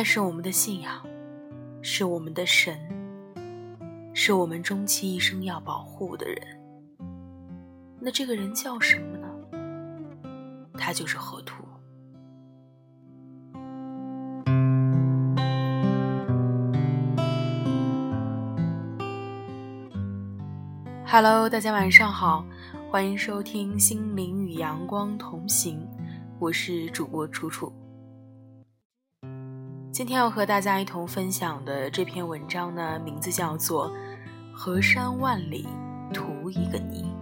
他是我们的信仰，是我们的神，是我们终其一生要保护的人。那这个人叫什么呢？他就是河图。Hello，大家晚上好，欢迎收听《心灵与阳光同行》，我是主播楚楚。今天要和大家一同分享的这篇文章呢，名字叫做《河山万里图一个你》。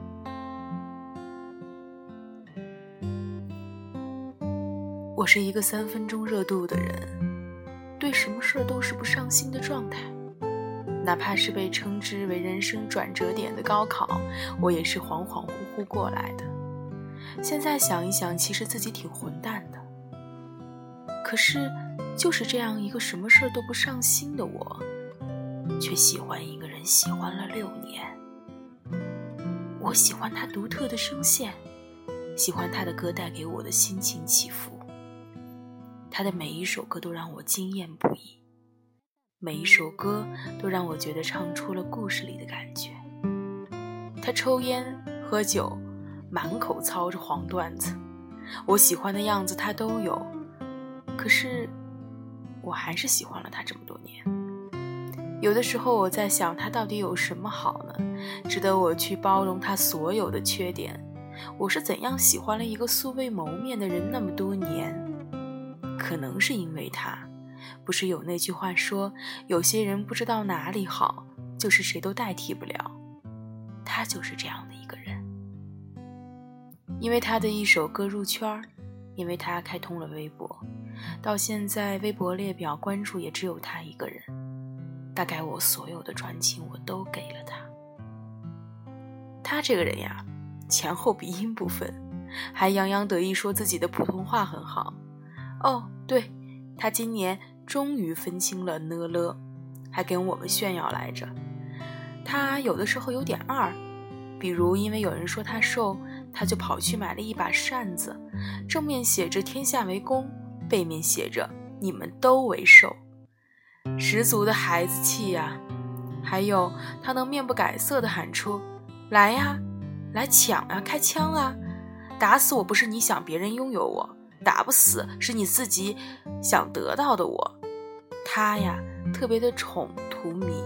我是一个三分钟热度的人，对什么事儿都是不上心的状态。哪怕是被称之为人生转折点的高考，我也是恍恍惚惚过来的。现在想一想，其实自己挺混蛋的。可是，就是这样一个什么事都不上心的我，却喜欢一个人喜欢了六年。我喜欢他独特的声线，喜欢他的歌带给我的心情起伏。他的每一首歌都让我惊艳不已。每一首歌都让我觉得唱出了故事里的感觉。他抽烟喝酒，满口操着黄段子，我喜欢的样子他都有。可是，我还是喜欢了他这么多年。有的时候我在想，他到底有什么好呢？值得我去包容他所有的缺点？我是怎样喜欢了一个素未谋面的人那么多年？可能是因为他。不是有那句话说，有些人不知道哪里好，就是谁都代替不了。他就是这样的一个人。因为他的一首歌入圈儿，因为他开通了微博，到现在微博列表关注也只有他一个人。大概我所有的专情我都给了他。他这个人呀，前后鼻音不分，还洋洋得意说自己的普通话很好。哦，对，他今年。终于分清了呢了，还跟我们炫耀来着。他有的时候有点二，比如因为有人说他瘦，他就跑去买了一把扇子，正面写着“天下为公”，背面写着“你们都为受”，十足的孩子气呀。还有他能面不改色地喊出：“来呀，来抢啊，开枪啊！打死我不是你想别人拥有我，打不死是你自己想得到的我。”他呀，特别的宠图迷，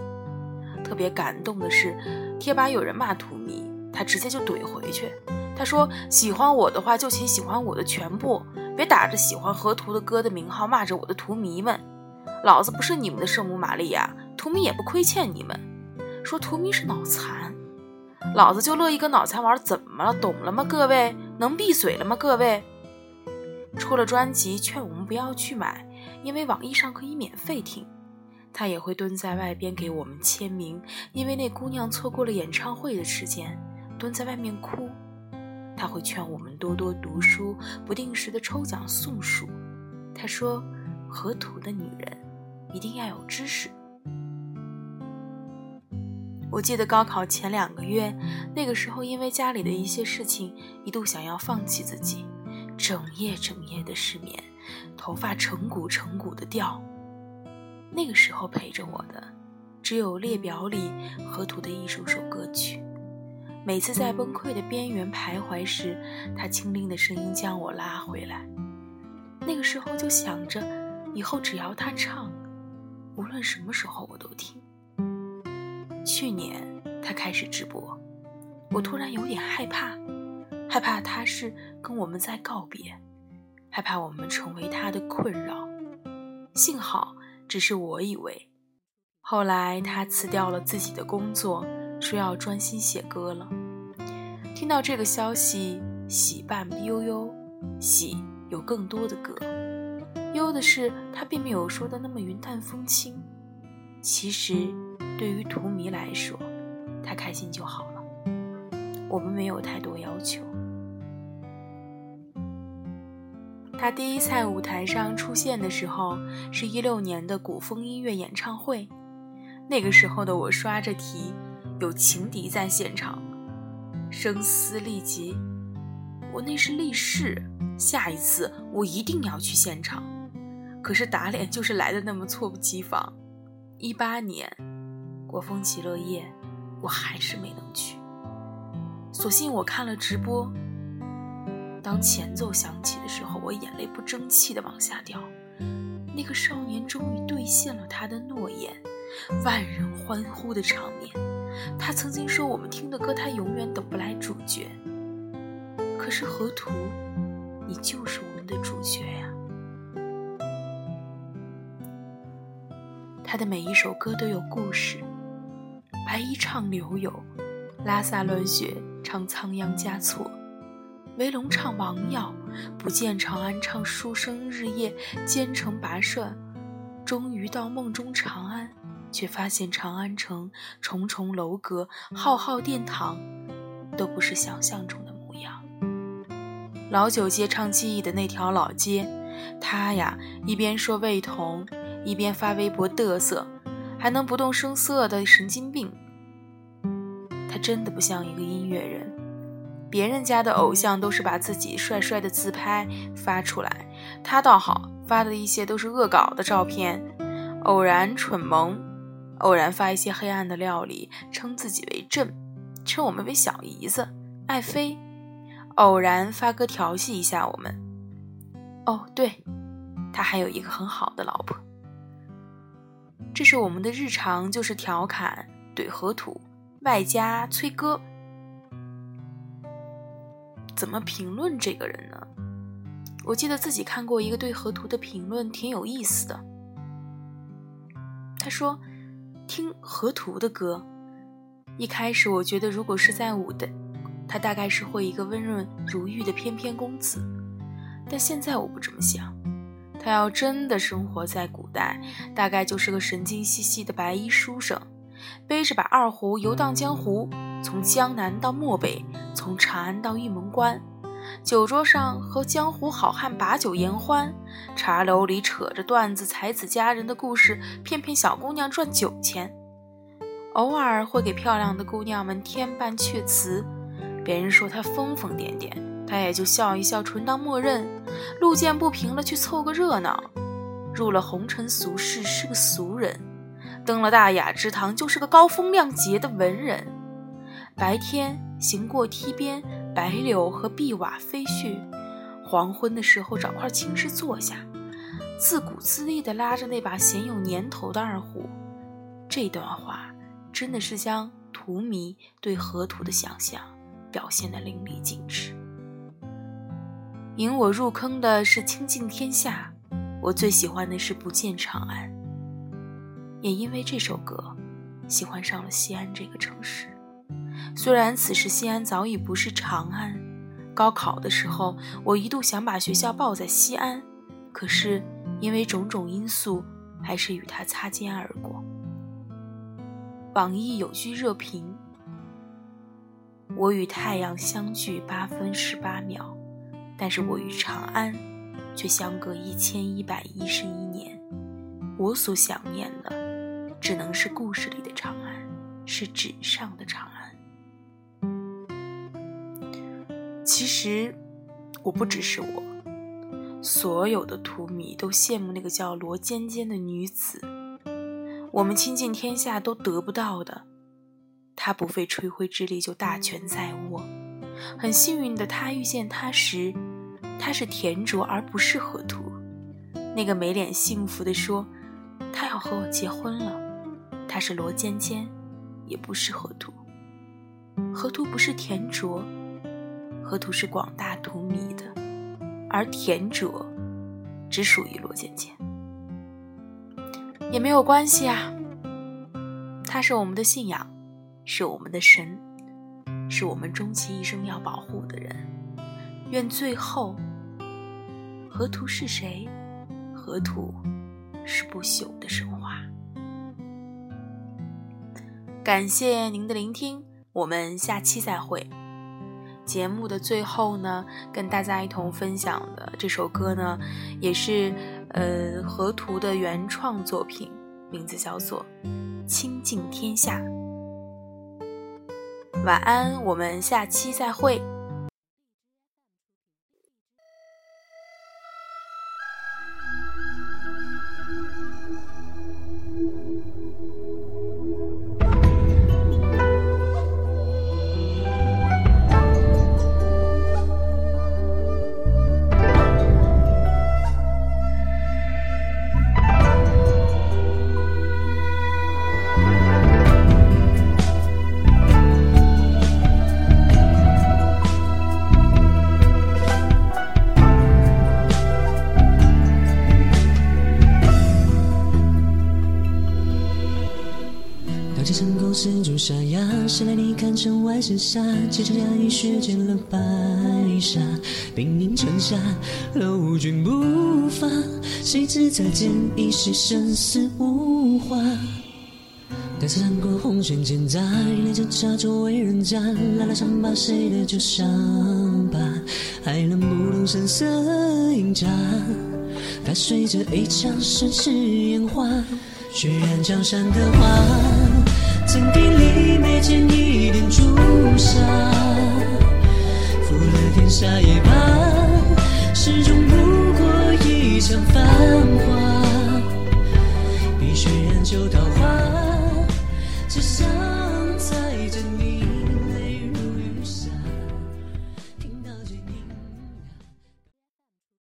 特别感动的是，贴吧有人骂图迷，他直接就怼回去。他说：“喜欢我的话，就请喜欢我的全部，别打着喜欢河图的歌的名号骂着我的图迷们。老子不是你们的圣母玛利亚，图迷也不亏欠你们。说图迷是脑残，老子就乐意跟脑残玩，怎么了？懂了吗？各位能闭嘴了吗？各位，出了专辑，劝我们不要去买。”因为网易上可以免费听，他也会蹲在外边给我们签名。因为那姑娘错过了演唱会的时间，蹲在外面哭。他会劝我们多多读书，不定时的抽奖送书。他说：“河图的女人一定要有知识。”我记得高考前两个月，那个时候因为家里的一些事情，一度想要放弃自己，整夜整夜的失眠。头发成股成股的掉。那个时候陪着我的，只有列表里河图的一首首歌曲。每次在崩溃的边缘徘徊时，他清灵的声音将我拉回来。那个时候就想着，以后只要他唱，无论什么时候我都听。去年他开始直播，我突然有点害怕，害怕他是跟我们在告别。害怕我们成为他的困扰，幸好只是我以为。后来他辞掉了自己的工作，说要专心写歌了。听到这个消息，喜伴悠悠，喜有更多的歌，忧的是他并没有说的那么云淡风轻。其实对于图迷来说，他开心就好了。我们没有太多要求。他第一在舞台上出现的时候，是一六年的古风音乐演唱会。那个时候的我刷着题，有情敌在现场，声嘶力竭。我那是立誓，下一次我一定要去现场。可是打脸就是来的那么猝不及防。一八年国风极乐夜，我还是没能去。所幸我看了直播。当前奏响起的时候，我眼泪不争气的往下掉。那个少年终于兑现了他的诺言，万人欢呼的场面。他曾经说：“我们听的歌，他永远等不来主角。”可是河图，你就是我们的主角呀！他的每一首歌都有故事。白衣唱柳友，拉萨乱雪唱仓央嘉措。维龙唱王耀，不见长安唱书生日夜兼程跋涉，终于到梦中长安，却发现长安城重重楼阁、浩浩殿堂，都不是想象中的模样。老九街唱记忆的那条老街，他呀一边说魏童，一边发微博嘚瑟，还能不动声色的神经病。他真的不像一个音乐人。别人家的偶像都是把自己帅帅的自拍发出来，他倒好，发的一些都是恶搞的照片。偶然蠢萌，偶然发一些黑暗的料理，称自己为朕，称我们为小姨子爱妃。偶然发歌调戏一下我们。哦，对，他还有一个很好的老婆。这是我们的日常，就是调侃怼河土，外加催歌。怎么评论这个人呢？我记得自己看过一个对河图的评论，挺有意思的。他说：“听河图的歌，一开始我觉得如果是在武的，他大概是会一个温润如玉的翩翩公子。但现在我不这么想，他要真的生活在古代，大概就是个神经兮兮的白衣书生，背着把二胡游荡江湖。”从江南到漠北，从长安到玉门关，酒桌上和江湖好汉把酒言欢，茶楼里扯着段子才子佳人的故事，骗骗小姑娘赚酒钱。偶尔会给漂亮的姑娘们添伴阙词，别人说他疯疯癫癫，他也就笑一笑，纯当默认。路见不平了，去凑个热闹。入了红尘俗世，是个俗人；登了大雅之堂，就是个高风亮节的文人。白天行过梯边，白柳和碧瓦飞絮；黄昏的时候找块青石坐下，自鼓自立地拉着那把鲜有年头的二胡。这段话真的是将荼蘼对河图的想象表现得淋漓尽致。引我入坑的是《倾尽天下》，我最喜欢的是《不见长安》，也因为这首歌，喜欢上了西安这个城市。虽然此时西安早已不是长安，高考的时候我一度想把学校报在西安，可是因为种种因素，还是与它擦肩而过。网易有句热评：“我与太阳相距八分十八秒，但是我与长安却相隔一千一百一十一年。我所想念的，只能是故事里的长安，是纸上的长安。”其实，我不只是我，所有的荼蘼都羡慕那个叫罗尖尖的女子。我们倾尽天下都得不到的，她不费吹灰之力就大权在握。很幸运的，她遇见他时，他是田卓而不是河图。那个没脸幸福的说，他要和我结婚了。他是罗尖尖，也不是河图。河图不是田卓。河图是广大荼蘼的，而田卓只属于罗尖尖，也没有关系啊。他是我们的信仰，是我们的神，是我们终其一生要保护的人。愿最后，河图是谁？河图是不朽的神话。感谢您的聆听，我们下期再会。节目的最后呢，跟大家一同分享的这首歌呢，也是呃河图的原创作品，名字叫做《清净天下》。晚安，我们下期再会。了解成功是朱砂牙，谁来你看城外是沙？几场压抑血溅了白纱，兵临城下，楼君不发。谁知再见已是生死无话。待此战过红尘千载，连着茶桌为人家，拉拉伤疤谁的旧伤疤？还能不动声色饮茶？踏碎这一场盛世烟花，血染江山的花，怎地里没见